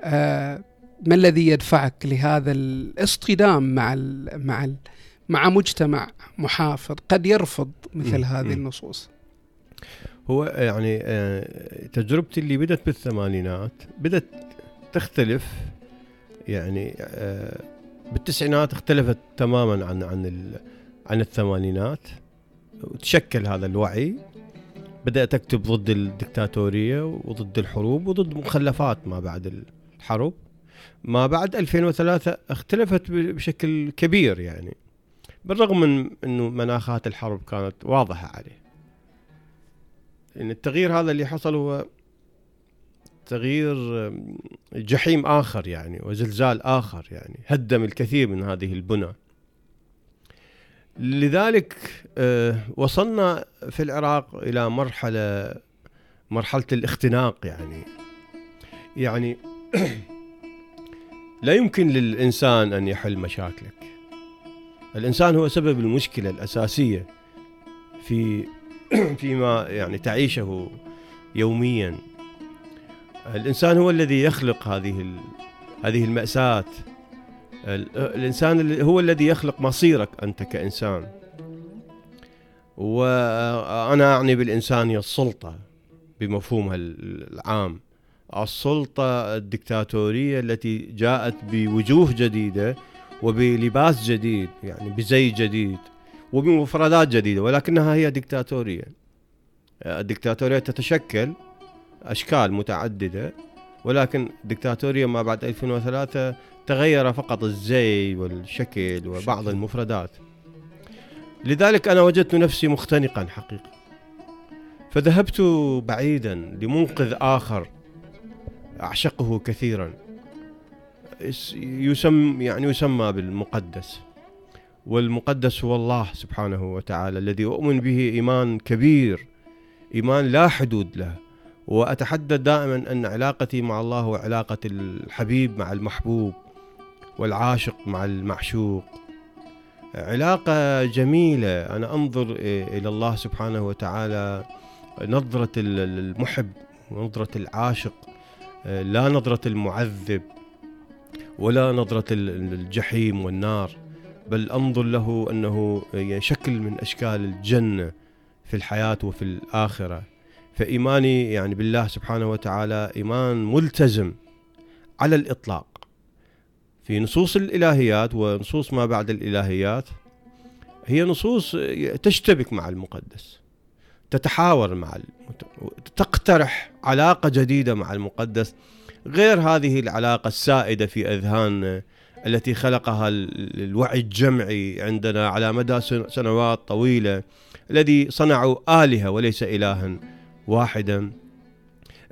آه ما الذي يدفعك لهذا الاصطدام مع ال... مع ال... مع مجتمع محافظ قد يرفض مثل هذه النصوص؟ هو يعني آه، تجربتي اللي بدت بالثمانينات بدت تختلف يعني آه، بالتسعينات اختلفت تماما عن عن عن الثمانينات. وتشكل هذا الوعي بدأت أكتب ضد الدكتاتورية وضد الحروب وضد مخلفات ما بعد الحرب. ما بعد 2003 اختلفت بشكل كبير يعني. بالرغم من إنه مناخات الحرب كانت واضحة عليه. إن التغيير هذا اللي حصل هو تغيير جحيم آخر يعني وزلزال آخر يعني هدم الكثير من هذه البنى. لذلك آه، وصلنا في العراق إلى مرحلة مرحلة الاختناق يعني. يعني (clears throat) لا يمكن للإنسان أن يحل مشاكلك الإنسان هو سبب المشكلة الأساسية في (clears throat) فيما يعني تعيشه يوميا. الإنسان هو الذي يخلق هذه هذه المأساة. الإنسان هو الذي يخلق مصيرك أنت كإنسان. وأنا أعني بالإنسان هي السلطة بمفهومها العام. السلطة الدكتاتورية التي جاءت بوجوه جديدة وبلباس جديد يعني بزي جديد وبمفردات جديدة ولكنها هي دكتاتورية. الدكتاتورية تتشكل أشكال متعددة ولكن دكتاتورية ما بعد 2003 تغير فقط الزي والشكل وبعض المفردات. لذلك أنا وجدت نفسي مختنقا حقيقة. فذهبت بعيدا لمنقذ آخر أعشقه كثيرا. يسمى يعني يسمى بالمقدس. والمقدس هو الله سبحانه وتعالى الذي أؤمن به إيمان كبير إيمان لا حدود له. وأتحدث دائما أن علاقتي مع الله هو علاقة الحبيب مع المحبوب والعاشق مع المعشوق. علاقة جميلة. أنا أنظر إلى الله سبحانه وتعالى نظرة المحب ونظرة العاشق لا نظرة المعذب. ولا نظرة الجحيم والنار بل أنظر له أنه شكل من أشكال الجنة في الحياة وفي الآخرة. فإيماني يعني بالله سبحانه وتعالى إيمان ملتزم على الإطلاق. في نصوص الإلهيات ونصوص ما بعد الإلهيات هي نصوص تشتبك مع المقدس تتحاور مع تقترح علاقة جديدة مع المقدس غير هذه العلاقة السائدة في أذهاننا التي خلقها الوعي الجمعي عندنا على مدى سنوات طويلة الذي صنعوا آلهة وليس إلها واحدا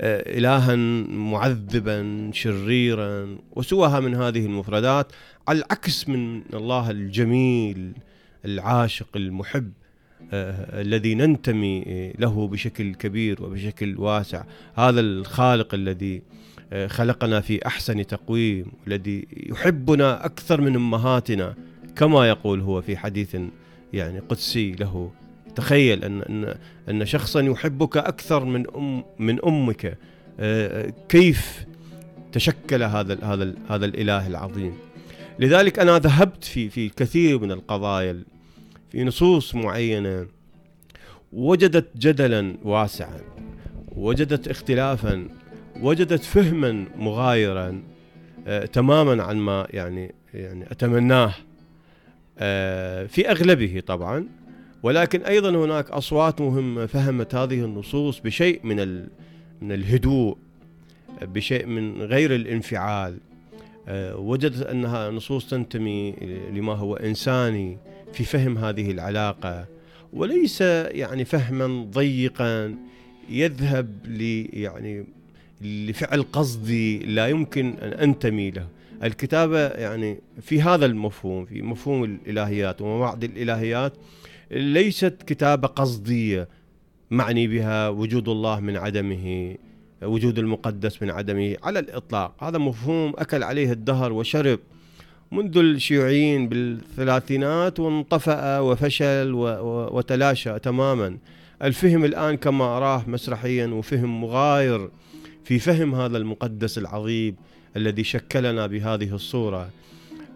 آه، إلها معذبا شريرا وسواها من هذه المفردات على العكس من الله الجميل العاشق المحب آه، الذي ننتمي له بشكل كبير وبشكل واسع. هذا الخالق الذي آه، خلقنا في أحسن تقويم الذي يحبنا أكثر من أمهاتنا كما يقول هو في حديث يعني قدسي له. تخيل ان ان أن شخصا يحبك أكثر من ام من أمك. آه، كيف تشكل هذا هذا هذا الإله العظيم؟ لذلك أنا ذهبت في في كثير من القضايا في نصوص معينة. وجدت جدلا واسعا. وجدت اختلافا. وجدت فهما مغايرا آه تماما عن ما يعني يعني أتمناه آه في أغلبه طبعا. ولكن أيضا هناك أصوات مهمة فهمت هذه النصوص بشيء من من الهدوء بشيء من غير الانفعال. آه وجدت أنها نصوص تنتمي لما هو إنساني في فهم هذه العلاقة. وليس يعني فهما ضيقا يذهب ل يعني لفعل قصدي لا يمكن أن أنتمي له. الكتابة يعني في هذا المفهوم في مفهوم الإلهيات وما بعد الإلهيات ليست كتابة قصدية معني بها وجود الله من عدمه وجود المقدس من عدمه على الإطلاق. هذا مفهوم أكل عليه الدهر وشرب. منذ الشيوعيين بالثلاثينات وانطفأ وفشل وتلاشى تماما. الفهم الآن كما أراه مسرحيا وفهم مغاير. في فهم هذا المقدس العظيم الذي شكلنا بهذه الصورة.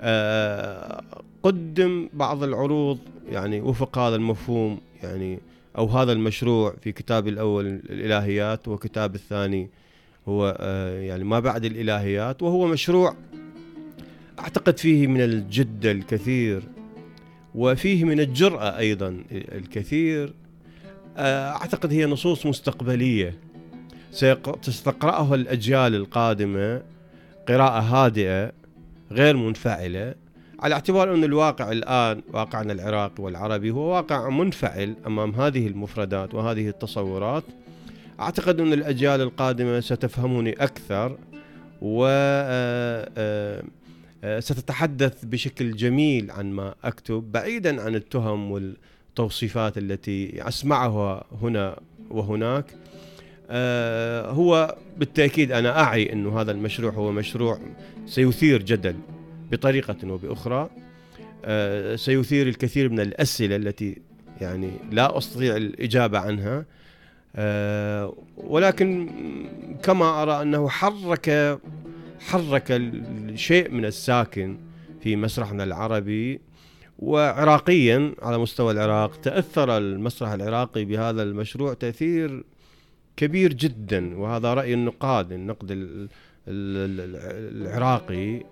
آه، قدم بعض العروض يعني وفق هذا المفهوم يعني أو هذا المشروع في كتاب الأول الإلهيات وكتاب الثاني هو آه، يعني ما بعد الإلهيات وهو مشروع أعتقد فيه من الجد الكثير وفيه من الجرأة أيضا الكثير. آه، أعتقد هي نصوص مستقبلية. ستقرأها الأجيال القادمة قراءة هادئة غير منفعلة على اعتبار أن الواقع الآن واقعنا العراقي والعربي هو واقع منفعل أمام هذه المفردات وهذه التصورات. أعتقد أن الأجيال القادمة ستفهمني أكثر و آه، آه، آه، ستتحدث بشكل جميل عن ما أكتب بعيدا عن التهم والتوصيفات التي أسمعها هنا وهناك. هو بالتأكيد أنا أعي أن هذا المشروع هو مشروع سيثير جدل بطريقة وبأخرى سيثير الكثير من الأسئلة التي يعني لا أستطيع الإجابة عنها. آه، ولكن كما أرى أنه حرك حرك شيء من الساكن في مسرحنا العربي وعراقيا على مستوى العراق تأثر المسرح العراقي بهذا المشروع تأثير كبير جدا وهذا رأي النقاد النقد العراقي.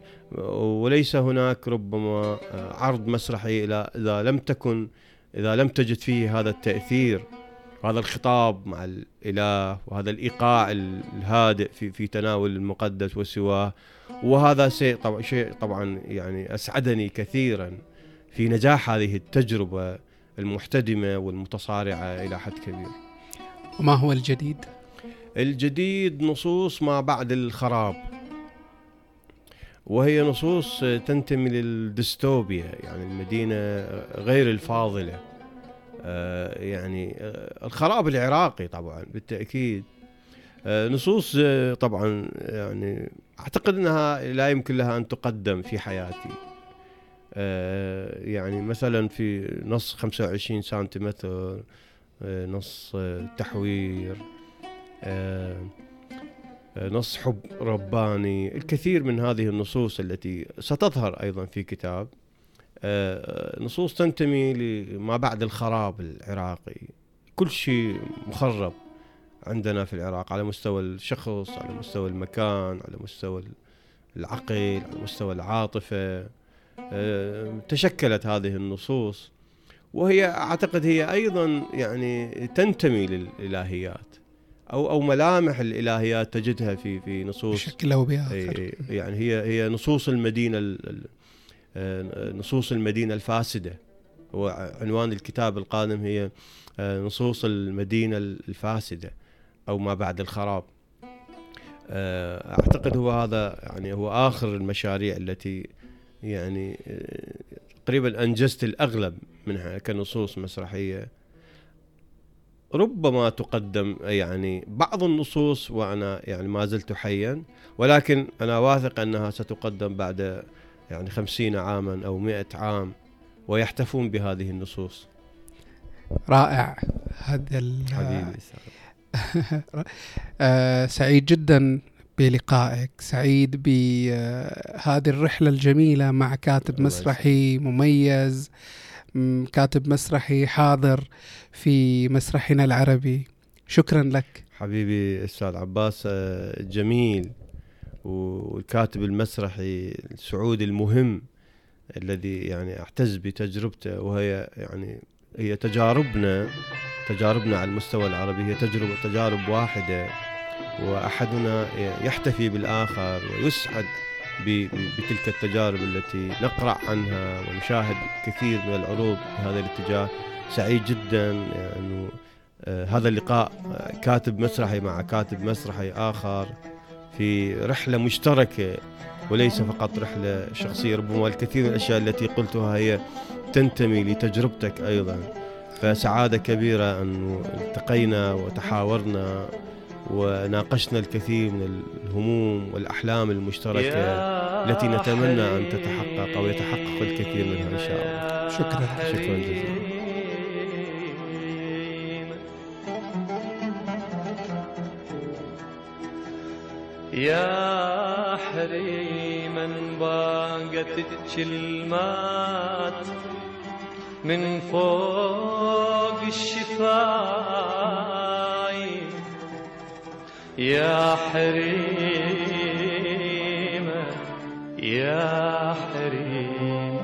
وليس هناك ربما عرض مسرحي إذا لم تكن إذا لم تجد فيه هذا التأثير هذا الخطاب مع الإله وهذا الإيقاع الهادئ في في تناول المقدس وسواه. وهذا شيء طبعا شيء طبعا يعني أسعدني كثيرا في نجاح هذه التجربة المحتدمة والمتصارعة إلى حد كبير. وما هو الجديد؟ الجديد نصوص ما بعد الخراب وهي نصوص تنتمي للديستوبيا يعني المدينة غير الفاضلة. آه، يعني آه، الخراب العراقي طبعا بالتأكيد. آه، نصوص طبعا يعني أعتقد أنها لا يمكن لها أن تقدم في حياتي. يعني مثلا في نص 25 سنتيمتر نص تحوير نص حب رباني. الكثير من هذه النصوص التي ستظهر أيضا في كتاب آه، نصوص تنتمي لما بعد الخراب العراقي. كل شيء مخرب عندنا في العراق على مستوى الشخص على مستوى المكان على مستوى العقل على مستوى العاطفة. آه، تشكلت هذه النصوص وهي أعتقد هي أيضا يعني تنتمي للإلهيات أو أو ملامح الإلهيات تجدها في في نصوص بشكل أو بآخر. يعني هي هي نصوص المدينة آه، نصوص المدينة الفاسدة. هو عنوان الكتاب القادم هي آه، نصوص المدينة الفاسدة أو ما بعد الخراب. آه، أعتقد هو هذا يعني هو آخر المشاريع التي يعني تقريبا أنجزت الأغلب منها كنصوص مسرحية. ربما تقدم يعني بعض النصوص وأنا يعني ما زلت حيا ولكن أنا واثق أنها ستقدم بعد يعني خمسين عاما أو مئة عام ويحتفون بهذه النصوص. رائع. هذا حبيبي (laughs) آه سعيد جدا بلقائك. سعيد بهذه الرحلة الجميلة مع كاتب مسرحي مميز كاتب مسرحي حاضر في مسرحنا العربي. شكرا لك. حبيبي أستاذ عباس آه، جميل. والكاتب المسرحي السعودي المهم الذي يعني اعتز بتجربته وهي يعني هي تجاربنا تجاربنا على المستوى العربي. هي تجربة تجارب واحدة. وأحدنا يحتفي بالآخر ويسعد بتلك التجارب التي نقرأ عنها ونشاهد كثير من العروض بهذا الاتجاه. سعيد جدا يعني هذا اللقاء كاتب مسرحي مع كاتب مسرحي آخر في رحلة مشتركة وليس فقط رحلة شخصية ربما الكثير من الأشياء التي قلتها هي تنتمي لتجربتك أيضا. فسعادة كبيرة أن التقينا وتحاورنا وناقشنا الكثير من الهموم والأحلام المشتركة التي نتمنى أن تتحقق أو يتحقق الكثير منها إن شاء الله. شكرا. شكرا جزيلا. يا حريما باقت الكلمات من فوق الشفاي يا حريما يا حريم.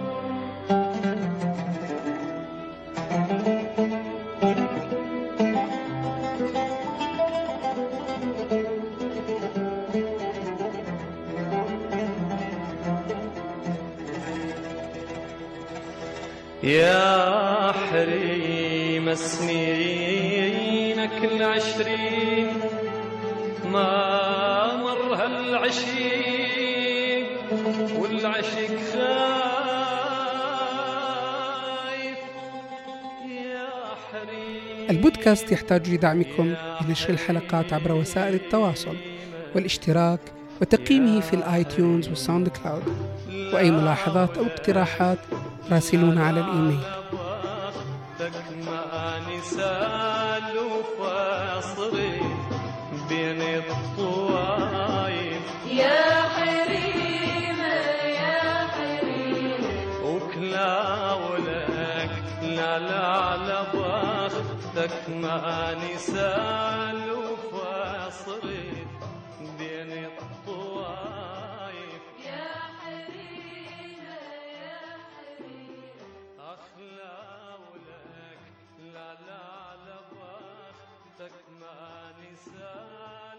يا حريم سنينك كل عشرين ما مر هالعشرين والعشق خايف. يا حريم البودكاست يحتاج لدعمكم بنشر الحلقات عبر وسائل التواصل والاشتراك وتقييمه في ال iTunes وال SoundCloud. وأي ملاحظات أو اقتراحات راسلونا على الإيميل.